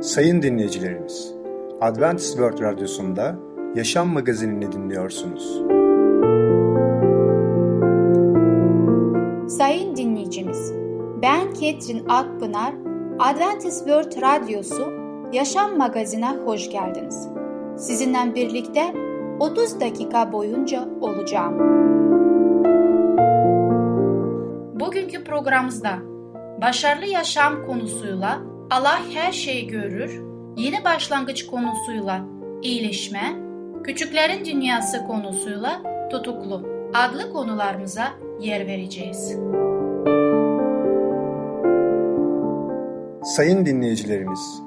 Sayın dinleyicilerimiz, Adventist World Radyosu'nda Yaşam Magazinini dinliyorsunuz. Sayın dinleyicimiz, ben Ketrin Akpınar, Adventist World Radyosu Yaşam Magazinine hoş geldiniz. Sizinle birlikte 30 dakika boyunca olacağım. Bugünkü programımızda başarılı yaşam konusuyla Allah her şeyi görür, yeni başlangıç konusuyla iyileşme, küçüklerin dünyası konusuyla tutuklu adlı konularımıza yer vereceğiz. Sayın dinleyicilerimiz,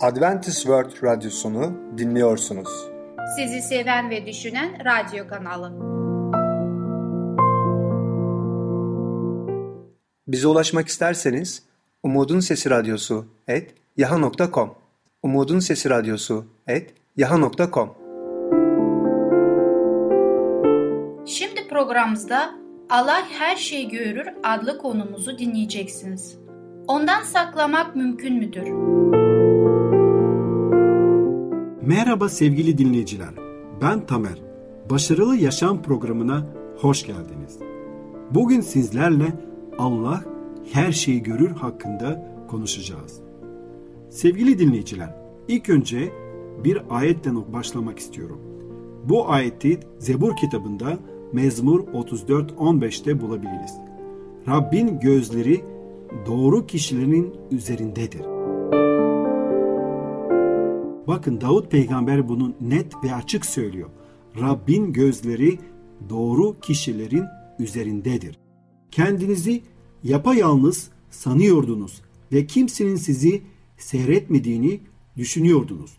Adventist World Radyosunu dinliyorsunuz. Sizi seven ve düşünen radyo kanalı. Bize ulaşmak isterseniz Umutun Sesi Radyosu et yaha.com Umutun Sesi Radyosu et yaha.com Şimdi programımızda Allah her şeyi görür adlı konumuzu dinleyeceksiniz. Ondan saklamak mümkün müdür? Merhaba sevgili dinleyiciler. Ben Tamer. Başarılı Yaşam programına hoş geldiniz. Bugün sizlerle Allah her şeyi görür hakkında konuşacağız. Sevgili dinleyiciler, ilk önce bir ayetten başlamak istiyorum. Bu ayeti Zebur kitabında Mezmur 34-15'te bulabiliriz. Rabbin gözleri doğru kişilerin üzerindedir. Bakın Davut peygamber bunu net ve açık söylüyor. Rabbin gözleri doğru kişilerin üzerindedir. Kendinizi yapayalnız sanıyordunuz ve kimsenin sizi seyretmediğini düşünüyordunuz.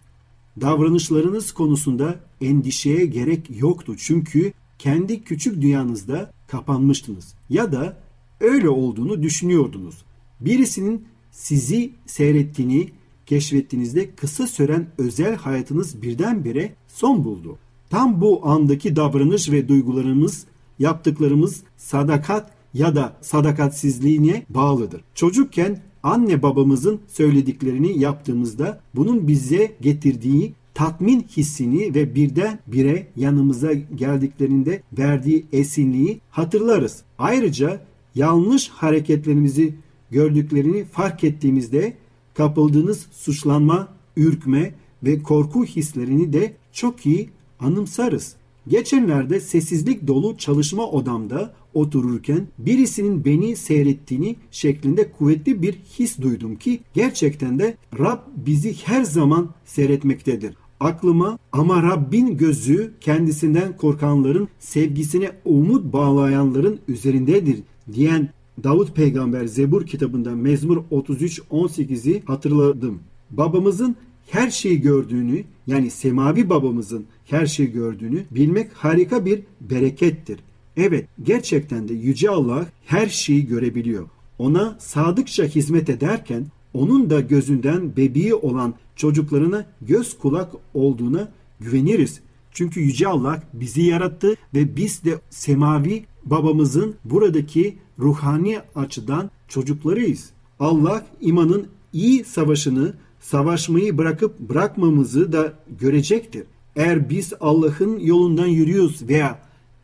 Davranışlarınız konusunda endişeye gerek yoktu çünkü kendi küçük dünyanızda kapanmıştınız ya da öyle olduğunu düşünüyordunuz. Birisinin sizi seyrettiğini keşfettiğinizde kısa süren özel hayatınız birdenbire son buldu. Tam bu andaki davranış ve duygularımız, yaptıklarımız sadakat ya da sadakatsizliğine bağlıdır. Çocukken anne babamızın söylediklerini yaptığımızda bunun bize getirdiği tatmin hissini ve birden bire yanımıza geldiklerinde verdiği esinliği hatırlarız. Ayrıca yanlış hareketlerimizi gördüklerini fark ettiğimizde kapıldığınız suçlanma, ürkme ve korku hislerini de çok iyi anımsarız. Geçenlerde sessizlik dolu çalışma odamda otururken birisinin beni seyrettiğini şeklinde kuvvetli bir his duydum ki gerçekten de Rab bizi her zaman seyretmektedir. Aklıma ama Rabbin gözü kendisinden korkanların sevgisine umut bağlayanların üzerindedir diyen Davut peygamber Zebur kitabında Mezmur 33-18'i hatırladım. Babamızın her şeyi gördüğünü yani semavi babamızın her şeyi gördüğünü bilmek harika bir berekettir. Evet gerçekten de Yüce Allah her şeyi görebiliyor. Ona sadıkça hizmet ederken onun da gözünden bebeği olan çocuklarına göz kulak olduğuna güveniriz. Çünkü Yüce Allah bizi yarattı ve biz de semavi babamızın buradaki ruhani açıdan çocuklarıyız. Allah imanın iyi savaşını savaşmayı bırakıp bırakmamızı da görecektir. Eğer biz Allah'ın yolundan yürüyoruz veya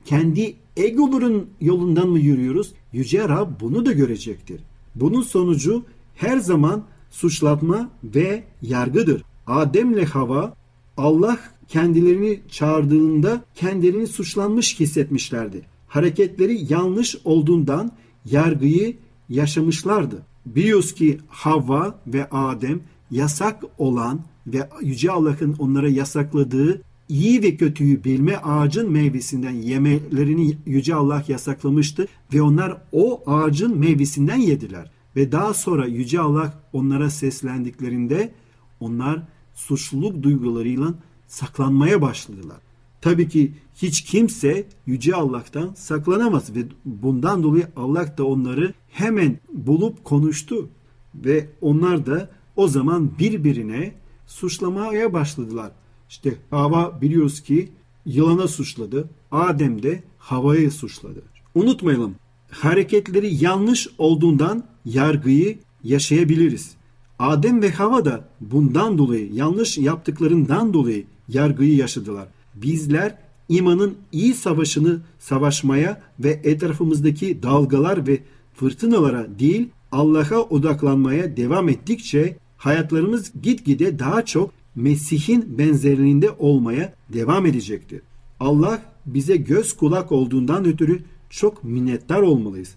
kendi egoların yolundan mı yürüyoruz? Yüce Rab bunu da görecektir. Bunun sonucu her zaman suçlatma ve yargıdır. Ademle Hava Allah kendilerini çağırdığında kendilerini suçlanmış hissetmişlerdi. Hareketleri yanlış olduğundan yargıyı yaşamışlardı. Biliyoruz ki Havva ve Adem yasak olan ve Yüce Allah'ın onlara yasakladığı iyi ve kötüyü bilme ağacın meyvesinden yemelerini Yüce Allah yasaklamıştı ve onlar o ağacın meyvesinden yediler. Ve daha sonra Yüce Allah onlara seslendiklerinde onlar suçluluk duygularıyla saklanmaya başladılar. Tabii ki hiç kimse Yüce Allah'tan saklanamaz ve bundan dolayı Allah da onları hemen bulup konuştu ve onlar da o zaman birbirine suçlamaya başladılar. İşte Hava biliyoruz ki yılana suçladı. Adem de havayı suçladı. Unutmayalım hareketleri yanlış olduğundan yargıyı yaşayabiliriz. Adem ve Hava da bundan dolayı yanlış yaptıklarından dolayı yargıyı yaşadılar. Bizler imanın iyi savaşını savaşmaya ve etrafımızdaki dalgalar ve fırtınalara değil Allah'a odaklanmaya devam ettikçe hayatlarımız gitgide daha çok Mesih'in benzerliğinde olmaya devam edecektir. Allah bize göz kulak olduğundan ötürü çok minnettar olmalıyız.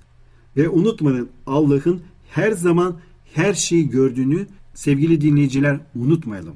Ve unutmayın Allah'ın her zaman her şeyi gördüğünü sevgili dinleyiciler unutmayalım.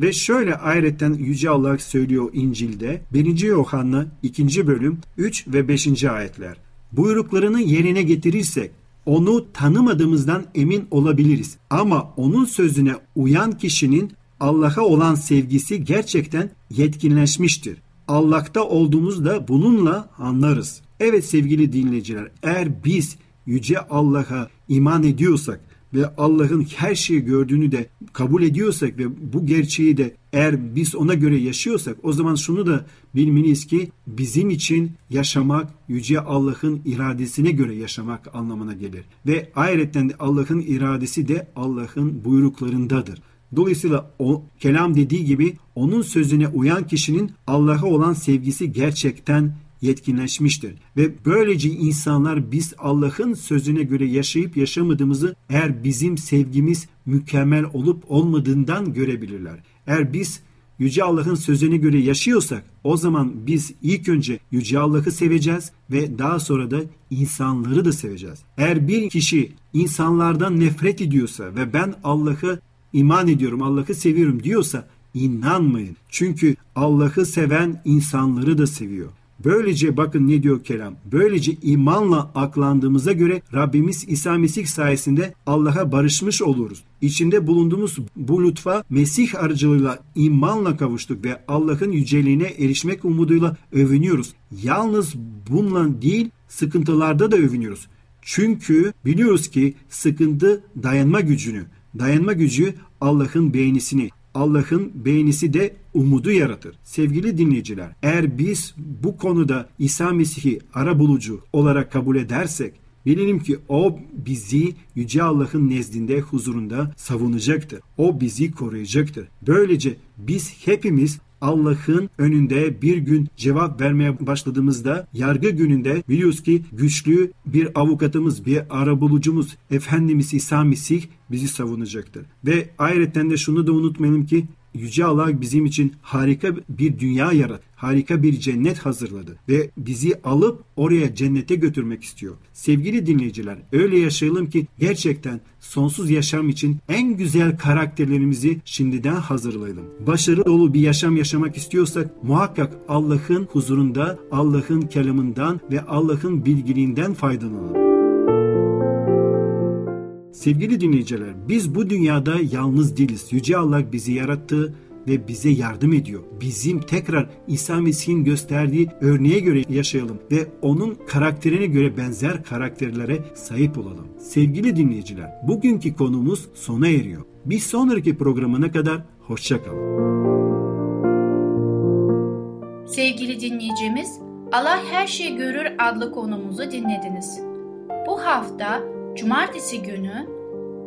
Ve şöyle ayrıca Yüce Allah söylüyor İncil'de 1. Yohanna 2. bölüm 3 ve 5. ayetler. Buyruklarını yerine getirirsek onu tanımadığımızdan emin olabiliriz. Ama onun sözüne uyan kişinin Allah'a olan sevgisi gerçekten yetkinleşmiştir. Allah'ta olduğumuzda bununla anlarız. Evet sevgili dinleyiciler eğer biz Yüce Allah'a iman ediyorsak ve Allah'ın her şeyi gördüğünü de kabul ediyorsak ve bu gerçeği de eğer biz ona göre yaşıyorsak o zaman şunu da bilmeliyiz ki bizim için yaşamak yüce Allah'ın iradesine göre yaşamak anlamına gelir. Ve ayrıca Allah'ın iradesi de Allah'ın buyruklarındadır. Dolayısıyla o kelam dediği gibi onun sözüne uyan kişinin Allah'a olan sevgisi gerçekten yetkinleşmiştir. Ve böylece insanlar biz Allah'ın sözüne göre yaşayıp yaşamadığımızı eğer bizim sevgimiz mükemmel olup olmadığından görebilirler. Eğer biz Yüce Allah'ın sözüne göre yaşıyorsak o zaman biz ilk önce Yüce Allah'ı seveceğiz ve daha sonra da insanları da seveceğiz. Eğer bir kişi insanlardan nefret ediyorsa ve ben Allah'ı iman ediyorum, Allah'ı seviyorum diyorsa inanmayın. Çünkü Allah'ı seven insanları da seviyor. Böylece bakın ne diyor kelam. Böylece imanla aklandığımıza göre Rabbimiz İsa Mesih sayesinde Allah'a barışmış oluruz. İçinde bulunduğumuz bu lütfa Mesih aracılığıyla imanla kavuştuk ve Allah'ın yüceliğine erişmek umuduyla övünüyoruz. Yalnız bununla değil sıkıntılarda da övünüyoruz. Çünkü biliyoruz ki sıkıntı dayanma gücünü, dayanma gücü Allah'ın beğenisini, Allah'ın beğenisi de umudu yaratır. Sevgili dinleyiciler, eğer biz bu konuda İsa Mesih'i ara bulucu olarak kabul edersek, Bilelim ki o bizi Yüce Allah'ın nezdinde huzurunda savunacaktır. O bizi koruyacaktır. Böylece biz hepimiz Allah'ın önünde bir gün cevap vermeye başladığımızda yargı gününde biliyoruz ki güçlü bir avukatımız, bir arabulucumuz Efendimiz İsa Mesih bizi savunacaktır. Ve ayrıca de şunu da unutmayalım ki Yüce Allah bizim için harika bir dünya yarattı. Harika bir cennet hazırladı ve bizi alıp oraya cennete götürmek istiyor. Sevgili dinleyiciler, öyle yaşayalım ki gerçekten sonsuz yaşam için en güzel karakterlerimizi şimdiden hazırlayalım. Başarı dolu bir yaşam yaşamak istiyorsak muhakkak Allah'ın huzurunda, Allah'ın kelamından ve Allah'ın bilgiliğinden faydalanalım. Sevgili dinleyiciler, biz bu dünyada yalnız değiliz. Yüce Allah bizi yarattı ve bize yardım ediyor. Bizim tekrar İsa Mesih'in gösterdiği örneğe göre yaşayalım ve onun karakterine göre benzer karakterlere sahip olalım. Sevgili dinleyiciler, bugünkü konumuz sona eriyor. Bir sonraki programına kadar hoşçakalın. Sevgili dinleyicimiz, Allah Her Şeyi Görür adlı konumuzu dinlediniz. Bu hafta Cumartesi günü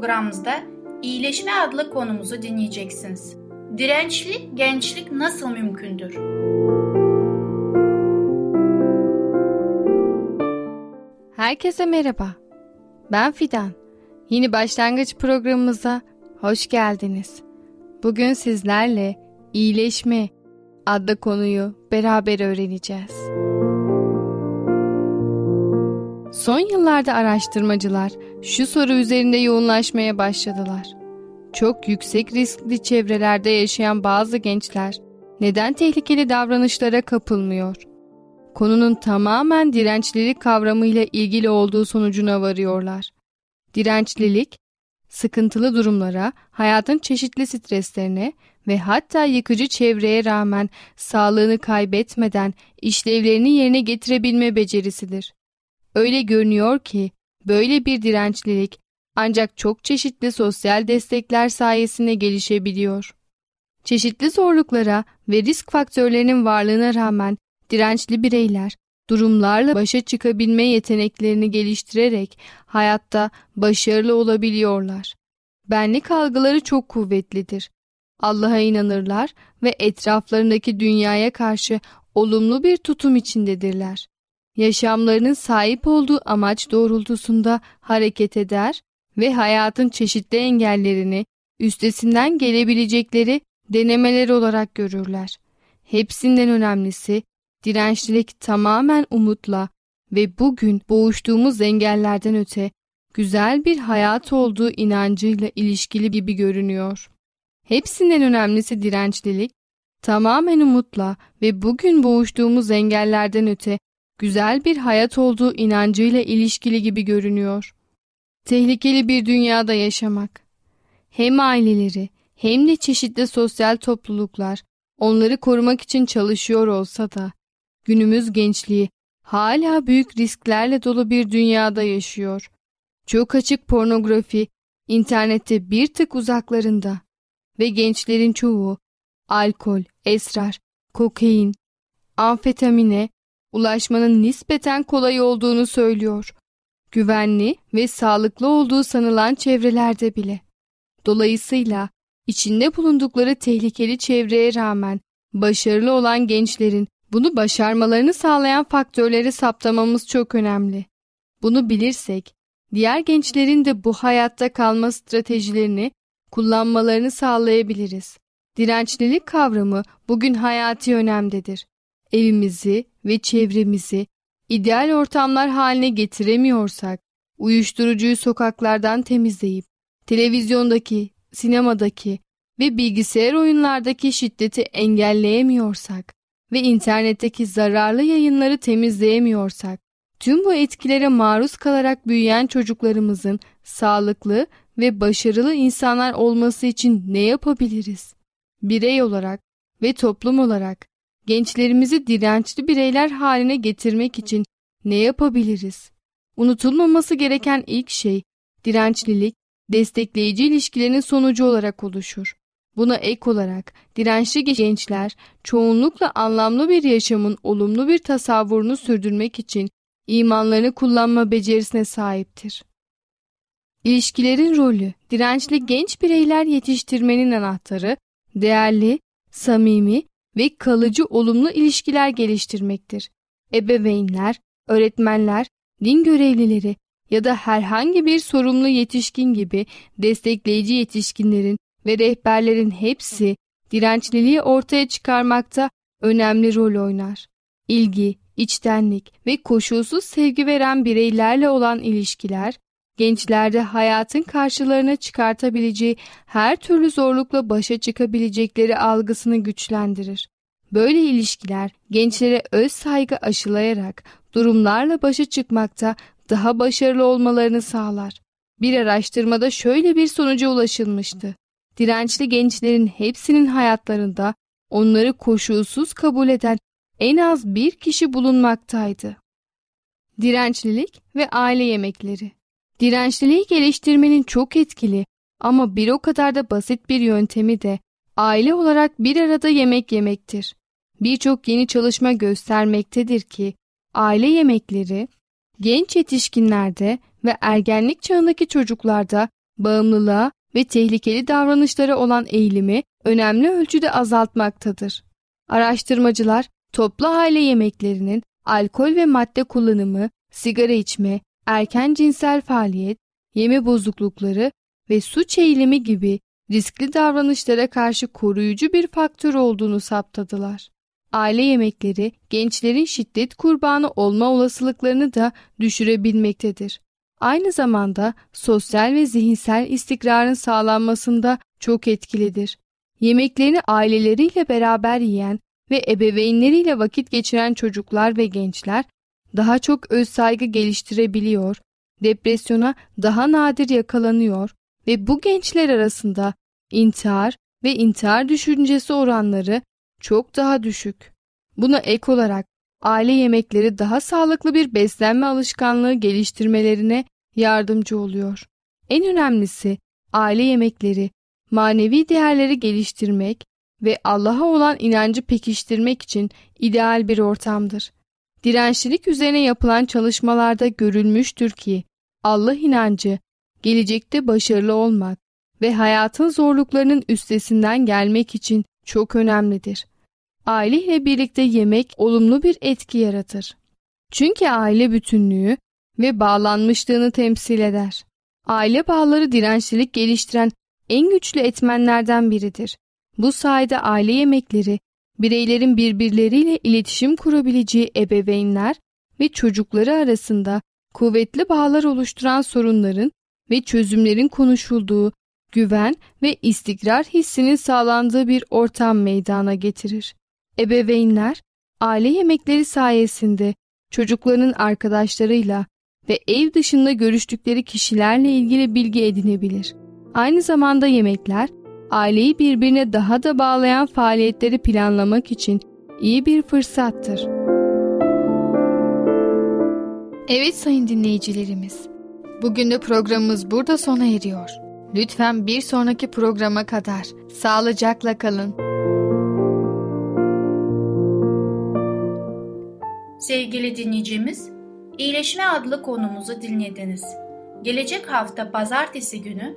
programımızda iyileşme adlı konumuzu dinleyeceksiniz. Dirençli gençlik nasıl mümkündür? Herkese merhaba. Ben Fidan. Yeni başlangıç programımıza hoş geldiniz. Bugün sizlerle iyileşme adlı konuyu beraber öğreneceğiz. Son yıllarda araştırmacılar şu soru üzerinde yoğunlaşmaya başladılar. Çok yüksek riskli çevrelerde yaşayan bazı gençler neden tehlikeli davranışlara kapılmıyor? Konunun tamamen dirençlilik kavramıyla ilgili olduğu sonucuna varıyorlar. Dirençlilik, sıkıntılı durumlara, hayatın çeşitli streslerine ve hatta yıkıcı çevreye rağmen sağlığını kaybetmeden işlevlerini yerine getirebilme becerisidir. Öyle görünüyor ki böyle bir dirençlilik ancak çok çeşitli sosyal destekler sayesinde gelişebiliyor. Çeşitli zorluklara ve risk faktörlerinin varlığına rağmen dirençli bireyler durumlarla başa çıkabilme yeteneklerini geliştirerek hayatta başarılı olabiliyorlar. Benlik algıları çok kuvvetlidir. Allah'a inanırlar ve etraflarındaki dünyaya karşı olumlu bir tutum içindedirler. Yaşamlarının sahip olduğu amaç doğrultusunda hareket eder ve hayatın çeşitli engellerini üstesinden gelebilecekleri denemeler olarak görürler. Hepsinden önemlisi dirençlilik tamamen umutla ve bugün boğuştuğumuz engellerden öte güzel bir hayat olduğu inancıyla ilişkili gibi görünüyor. Hepsinden önemlisi dirençlilik, tamamen umutla ve bugün boğuştuğumuz engellerden öte güzel bir hayat olduğu inancıyla ilişkili gibi görünüyor. Tehlikeli bir dünyada yaşamak. Hem aileleri hem de çeşitli sosyal topluluklar onları korumak için çalışıyor olsa da günümüz gençliği hala büyük risklerle dolu bir dünyada yaşıyor. Çok açık pornografi internette bir tık uzaklarında ve gençlerin çoğu alkol, esrar, kokain, amfetamine ulaşmanın nispeten kolay olduğunu söylüyor. Güvenli ve sağlıklı olduğu sanılan çevrelerde bile. Dolayısıyla içinde bulundukları tehlikeli çevreye rağmen başarılı olan gençlerin bunu başarmalarını sağlayan faktörleri saptamamız çok önemli. Bunu bilirsek, diğer gençlerin de bu hayatta kalma stratejilerini kullanmalarını sağlayabiliriz. Dirençlilik kavramı bugün hayati önemdedir. Evimizi ve çevremizi ideal ortamlar haline getiremiyorsak, uyuşturucuyu sokaklardan temizleyip, televizyondaki, sinemadaki ve bilgisayar oyunlardaki şiddeti engelleyemiyorsak ve internetteki zararlı yayınları temizleyemiyorsak, tüm bu etkilere maruz kalarak büyüyen çocuklarımızın sağlıklı ve başarılı insanlar olması için ne yapabiliriz? Birey olarak ve toplum olarak gençlerimizi dirençli bireyler haline getirmek için ne yapabiliriz? Unutulmaması gereken ilk şey dirençlilik, destekleyici ilişkilerin sonucu olarak oluşur. Buna ek olarak dirençli gençler çoğunlukla anlamlı bir yaşamın olumlu bir tasavvurunu sürdürmek için imanlarını kullanma becerisine sahiptir. İlişkilerin rolü, dirençli genç bireyler yetiştirmenin anahtarı, değerli, samimi ve kalıcı olumlu ilişkiler geliştirmektir. Ebeveynler, öğretmenler, din görevlileri ya da herhangi bir sorumlu yetişkin gibi destekleyici yetişkinlerin ve rehberlerin hepsi dirençliliği ortaya çıkarmakta önemli rol oynar. İlgi, içtenlik ve koşulsuz sevgi veren bireylerle olan ilişkiler, gençlerde hayatın karşılarına çıkartabileceği her türlü zorlukla başa çıkabilecekleri algısını güçlendirir. Böyle ilişkiler gençlere öz saygı aşılayarak durumlarla başa çıkmakta daha başarılı olmalarını sağlar. Bir araştırmada şöyle bir sonuca ulaşılmıştı. Dirençli gençlerin hepsinin hayatlarında onları koşulsuz kabul eden en az bir kişi bulunmaktaydı. Dirençlilik ve aile yemekleri Dirençliliği geliştirmenin çok etkili ama bir o kadar da basit bir yöntemi de aile olarak bir arada yemek yemektir. Birçok yeni çalışma göstermektedir ki aile yemekleri genç yetişkinlerde ve ergenlik çağındaki çocuklarda bağımlılığa ve tehlikeli davranışlara olan eğilimi önemli ölçüde azaltmaktadır. Araştırmacılar toplu aile yemeklerinin alkol ve madde kullanımı, sigara içme, erken cinsel faaliyet, yeme bozuklukları ve suç eğilimi gibi riskli davranışlara karşı koruyucu bir faktör olduğunu saptadılar. Aile yemekleri gençlerin şiddet kurbanı olma olasılıklarını da düşürebilmektedir. Aynı zamanda sosyal ve zihinsel istikrarın sağlanmasında çok etkilidir. Yemeklerini aileleriyle beraber yiyen ve ebeveynleriyle vakit geçiren çocuklar ve gençler daha çok öz saygı geliştirebiliyor, depresyona daha nadir yakalanıyor ve bu gençler arasında intihar ve intihar düşüncesi oranları çok daha düşük. Buna ek olarak aile yemekleri daha sağlıklı bir beslenme alışkanlığı geliştirmelerine yardımcı oluyor. En önemlisi aile yemekleri manevi değerleri geliştirmek ve Allah'a olan inancı pekiştirmek için ideal bir ortamdır. Dirençlilik üzerine yapılan çalışmalarda görülmüştür ki Allah inancı gelecekte başarılı olmak ve hayatın zorluklarının üstesinden gelmek için çok önemlidir. Aile ile birlikte yemek olumlu bir etki yaratır. Çünkü aile bütünlüğü ve bağlanmışlığını temsil eder. Aile bağları dirençlilik geliştiren en güçlü etmenlerden biridir. Bu sayede aile yemekleri bireylerin birbirleriyle iletişim kurabileceği ebeveynler ve çocukları arasında kuvvetli bağlar oluşturan sorunların ve çözümlerin konuşulduğu, güven ve istikrar hissinin sağlandığı bir ortam meydana getirir. Ebeveynler, aile yemekleri sayesinde çocuklarının arkadaşlarıyla ve ev dışında görüştükleri kişilerle ilgili bilgi edinebilir. Aynı zamanda yemekler, aileyi birbirine daha da bağlayan faaliyetleri planlamak için iyi bir fırsattır. Evet sayın dinleyicilerimiz, bugün de programımız burada sona eriyor. Lütfen bir sonraki programa kadar sağlıcakla kalın. Sevgili dinleyicimiz, İyileşme adlı konumuzu dinlediniz. Gelecek hafta pazartesi günü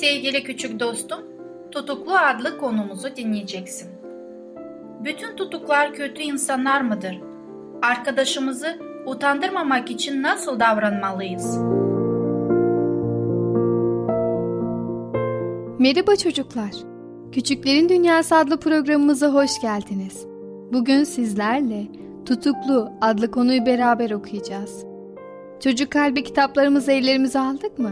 Sevgili küçük dostum, Tutuklu adlı konumuzu dinleyeceksin. Bütün tutuklar kötü insanlar mıdır? Arkadaşımızı utandırmamak için nasıl davranmalıyız? Merhaba çocuklar. Küçüklerin Dünyası adlı programımıza hoş geldiniz. Bugün sizlerle Tutuklu adlı konuyu beraber okuyacağız. Çocuk kalbi kitaplarımızı ellerimize aldık mı?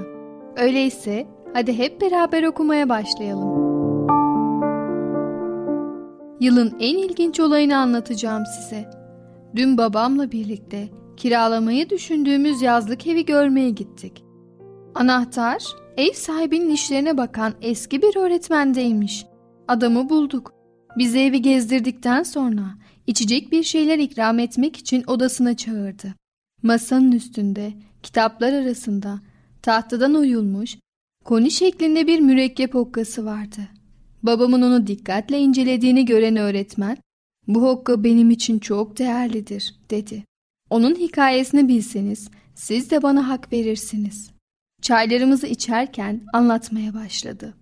Öyleyse hadi hep beraber okumaya başlayalım. Yılın en ilginç olayını anlatacağım size. Dün babamla birlikte kiralamayı düşündüğümüz yazlık evi görmeye gittik. Anahtar ev sahibinin işlerine bakan eski bir öğretmendeymiş. Adamı bulduk. Bizi evi gezdirdikten sonra içecek bir şeyler ikram etmek için odasına çağırdı. Masanın üstünde, kitaplar arasında, tahtadan oyulmuş, koni şeklinde bir mürekkep hokkası vardı. Babamın onu dikkatle incelediğini gören öğretmen, bu hokka benim için çok değerlidir, dedi. Onun hikayesini bilseniz, siz de bana hak verirsiniz. Çaylarımızı içerken anlatmaya başladı.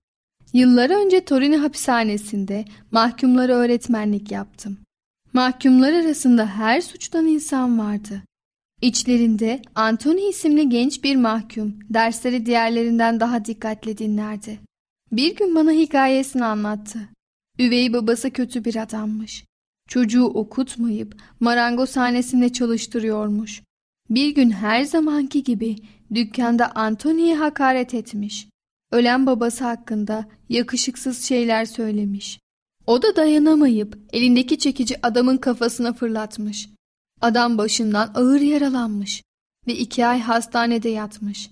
Yıllar önce Torino hapishanesinde mahkumlara öğretmenlik yaptım. Mahkumlar arasında her suçtan insan vardı. İçlerinde Anthony isimli genç bir mahkum dersleri diğerlerinden daha dikkatli dinlerdi. Bir gün bana hikayesini anlattı. Üvey babası kötü bir adammış. Çocuğu okutmayıp marangozhanesinde çalıştırıyormuş. Bir gün her zamanki gibi dükkanda Anthony'ye hakaret etmiş. Ölen babası hakkında yakışıksız şeyler söylemiş. O da dayanamayıp elindeki çekici adamın kafasına fırlatmış. Adam başından ağır yaralanmış ve iki ay hastanede yatmış.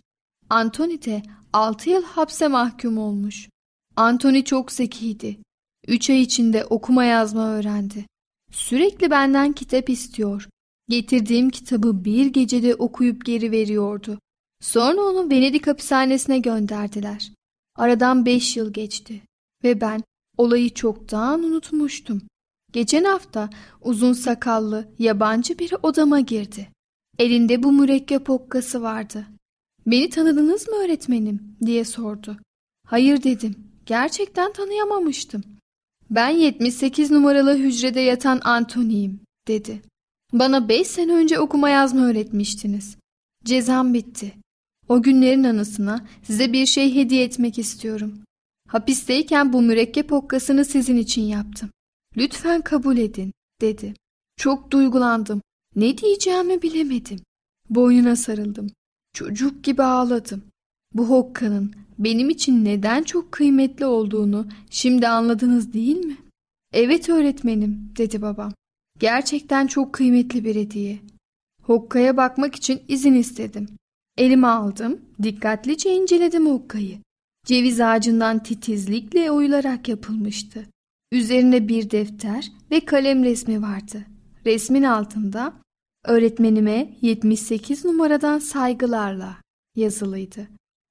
Anthony de altı yıl hapse mahkum olmuş. Anthony çok zekiydi. Üç ay içinde okuma yazma öğrendi. Sürekli benden kitap istiyor. Getirdiğim kitabı bir gecede okuyup geri veriyordu. Sonra onu Venedik hapishanesine gönderdiler. Aradan beş yıl geçti ve ben olayı çoktan unutmuştum. Geçen hafta uzun sakallı yabancı biri odama girdi. Elinde bu mürekkep okkası vardı. Beni tanıdınız mı öğretmenim diye sordu. Hayır dedim. Gerçekten tanıyamamıştım. Ben 78 numaralı hücrede yatan Antony'yim dedi. Bana 5 sene önce okuma yazma öğretmiştiniz. Cezam bitti. O günlerin anısına size bir şey hediye etmek istiyorum. Hapisteyken bu mürekkep hokkasını sizin için yaptım. Lütfen kabul edin, dedi. Çok duygulandım. Ne diyeceğimi bilemedim. Boynuna sarıldım. Çocuk gibi ağladım. Bu hokkanın benim için neden çok kıymetli olduğunu şimdi anladınız değil mi? Evet öğretmenim, dedi babam. Gerçekten çok kıymetli bir hediye. Hokkaya bakmak için izin istedim. Elime aldım, dikkatlice inceledim hokkayı. Ceviz ağacından titizlikle oyularak yapılmıştı. Üzerinde bir defter ve kalem resmi vardı. Resmin altında öğretmenime 78 numaradan saygılarla yazılıydı.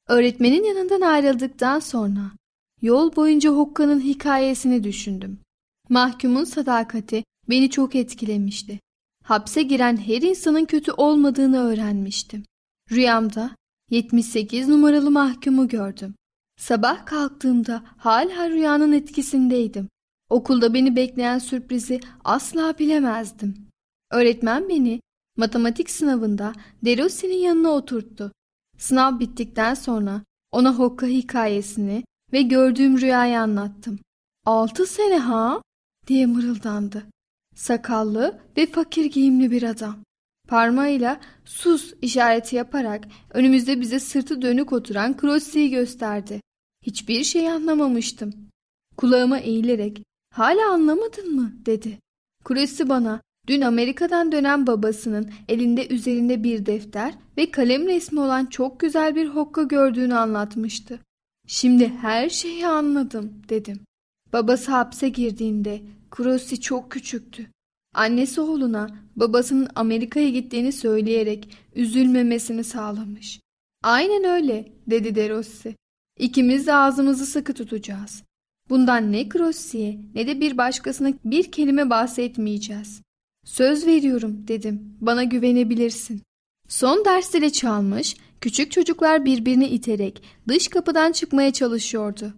Öğretmenin yanından ayrıldıktan sonra yol boyunca Hokka'nın hikayesini düşündüm. Mahkumun sadakati beni çok etkilemişti. Hapse giren her insanın kötü olmadığını öğrenmiştim. Rüyamda 78 numaralı mahkumu gördüm. Sabah kalktığımda hala rüyanın etkisindeydim. Okulda beni bekleyen sürprizi asla bilemezdim. Öğretmen beni matematik sınavında Derossi'nin yanına oturttu. Sınav bittikten sonra ona Hokka hikayesini ve gördüğüm rüyayı anlattım. Altı sene ha? diye mırıldandı. Sakallı ve fakir giyimli bir adam. Parmağıyla sus işareti yaparak önümüzde bize sırtı dönük oturan Crossi'yi gösterdi. Hiçbir şey anlamamıştım. Kulağıma eğilerek ''Hala anlamadın mı?'' dedi. Crossi bana dün Amerika'dan dönen babasının elinde üzerinde bir defter ve kalem resmi olan çok güzel bir hokka gördüğünü anlatmıştı. ''Şimdi her şeyi anladım.'' dedim. Babası hapse girdiğinde Crossi çok küçüktü. Annesi oğluna babasının Amerika'ya gittiğini söyleyerek üzülmemesini sağlamış. Aynen öyle dedi De Rossi. İkimiz de ağzımızı sıkı tutacağız. Bundan ne Crossi'ye ne de bir başkasına bir kelime bahsetmeyeceğiz. Söz veriyorum dedim. Bana güvenebilirsin. Son ders çalmış, küçük çocuklar birbirini iterek dış kapıdan çıkmaya çalışıyordu.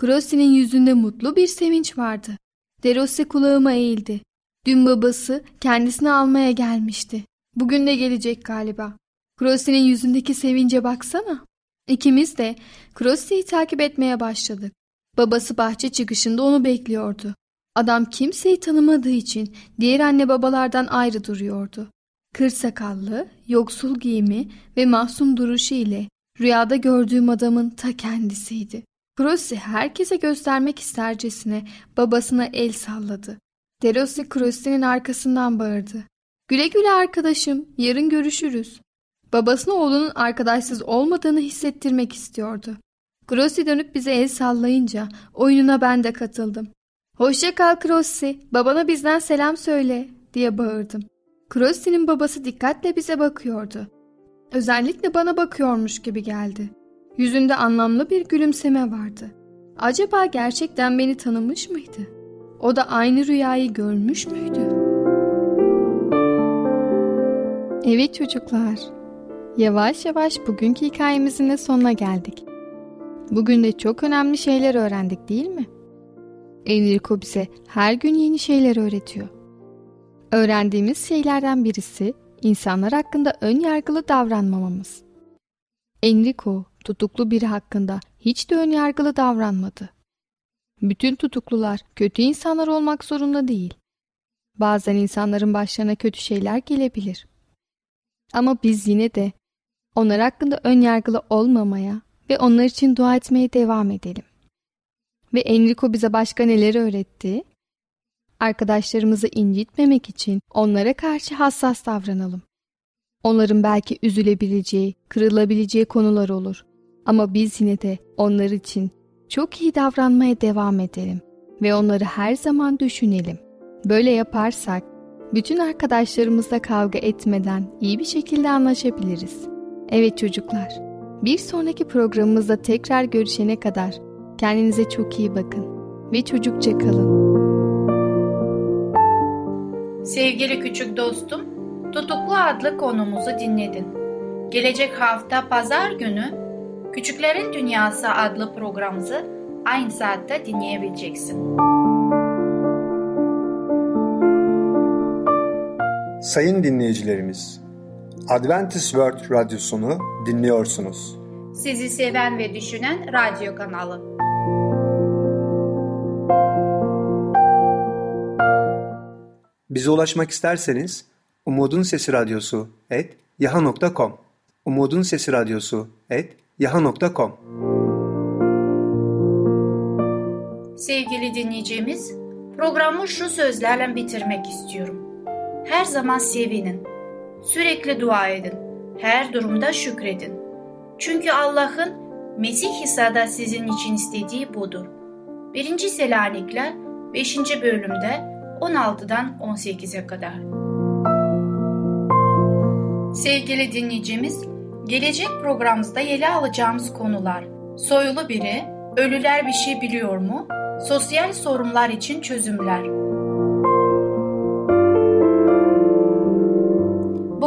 Crossi'nin yüzünde mutlu bir sevinç vardı. Derossi kulağıma eğildi. Dün babası kendisini almaya gelmişti. Bugün de gelecek galiba. Crossi'nin yüzündeki sevince baksana. İkimiz de Crossi'yi takip etmeye başladık. Babası bahçe çıkışında onu bekliyordu. Adam kimseyi tanımadığı için diğer anne babalardan ayrı duruyordu. Kır sakallı, yoksul giyimi ve mahzun duruşu ile rüyada gördüğüm adamın ta kendisiydi. Crossi herkese göstermek istercesine babasına el salladı. Derossi Crossi'nin arkasından bağırdı. Güle güle arkadaşım, yarın görüşürüz. Babasına oğlunun arkadaşsız olmadığını hissettirmek istiyordu. Crossi dönüp bize el sallayınca oyununa ben de katıldım. Hoşça kal Crossi, babana bizden selam söyle diye bağırdım. Crossi'nin babası dikkatle bize bakıyordu. Özellikle bana bakıyormuş gibi geldi. Yüzünde anlamlı bir gülümseme vardı. Acaba gerçekten beni tanımış mıydı? O da aynı rüyayı görmüş müydü? Evet çocuklar, yavaş yavaş bugünkü hikayemizin de sonuna geldik. Bugün de çok önemli şeyler öğrendik değil mi? Enrico bize her gün yeni şeyler öğretiyor. Öğrendiğimiz şeylerden birisi insanlar hakkında ön yargılı davranmamamız. Enrico tutuklu biri hakkında hiç de ön yargılı davranmadı. Bütün tutuklular kötü insanlar olmak zorunda değil. Bazen insanların başlarına kötü şeyler gelebilir. Ama biz yine de onlar hakkında ön yargılı olmamaya ve onlar için dua etmeye devam edelim. Ve Enrico bize başka neler öğretti? Arkadaşlarımızı incitmemek için onlara karşı hassas davranalım. Onların belki üzülebileceği, kırılabileceği konular olur. Ama biz yine de onlar için çok iyi davranmaya devam edelim ve onları her zaman düşünelim. Böyle yaparsak bütün arkadaşlarımızla kavga etmeden iyi bir şekilde anlaşabiliriz. Evet çocuklar, bir sonraki programımızda tekrar görüşene kadar kendinize çok iyi bakın ve çocukça kalın. Sevgili küçük dostum, Tutuklu adlı konumuzu dinledin. Gelecek hafta pazar günü Küçüklerin Dünyası adlı programımızı aynı saatte dinleyebileceksin. Sayın dinleyicilerimiz, Adventist World Radyosunu dinliyorsunuz. Sizi seven ve düşünen radyo kanalı. Bize ulaşmak isterseniz Umutun Sesi Radyosu et yaha.com Umutun Sesi Radyosu et yaha.com Sevgili dinleyicimiz, programı şu sözlerle bitirmek istiyorum. Her zaman sevinin, sürekli dua edin, her durumda şükredin. Çünkü Allah'ın Mesih İsa'da sizin için istediği budur. 1. Selanikler 5. bölümde 16'dan 18'e kadar. Sevgili dinleyicimiz, gelecek programımızda ele alacağımız konular Soyulu biri, Ölüler bir şey biliyor mu? Sosyal sorunlar için çözümler.